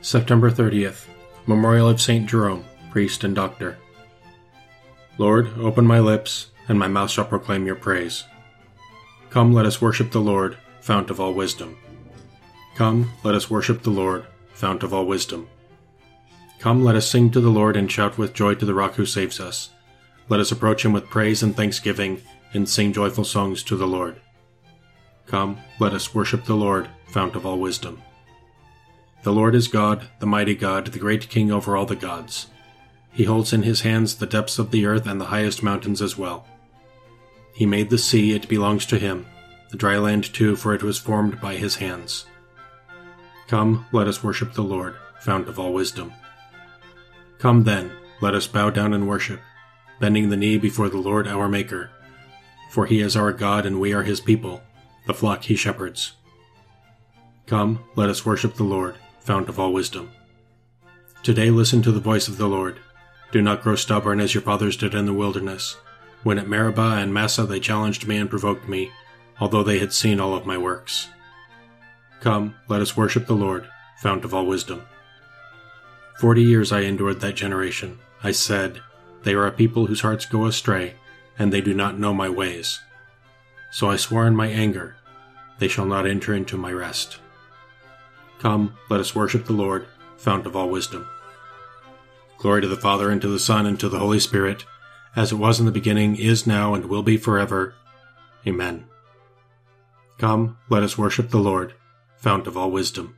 September 30th, Memorial of St. Jerome, Priest and Doctor. Lord, open my lips, and my mouth shall proclaim your praise. Come, let us worship the Lord, fount of all wisdom. Come, let us worship the Lord, fount of all wisdom. Come, let us sing to the Lord and shout with joy to the rock who saves us. Let us approach him with praise and thanksgiving and sing joyful songs to the Lord. Come, let us worship the Lord, fount of all wisdom. The Lord is God, the mighty God, the great King over all the gods. He holds in his hands the depths of the earth and the highest mountains as well. He made the sea, it belongs to him, the dry land too, for it was formed by his hands. Come, let us worship the Lord, fount of all wisdom. Come then, let us bow down and worship, bending the knee before the Lord our Maker. For he is our God and we are his people, the flock he shepherds. Come, let us worship the Lord fount of all wisdom. Today listen to the voice of the Lord. Do not grow stubborn as your fathers did in the wilderness, when at Meribah and Massah they challenged me and provoked me, although they had seen all of my works. Come, let us worship the Lord, fount of all wisdom. Forty years I endured that generation. I said, They are a people whose hearts go astray, and they do not know my ways. So I swore in my anger, They shall not enter into my rest. Come, let us worship the Lord, fount of all wisdom. Glory to the Father, and to the Son, and to the Holy Spirit, as it was in the beginning, is now, and will be forever. Amen. Come, let us worship the Lord, fount of all wisdom.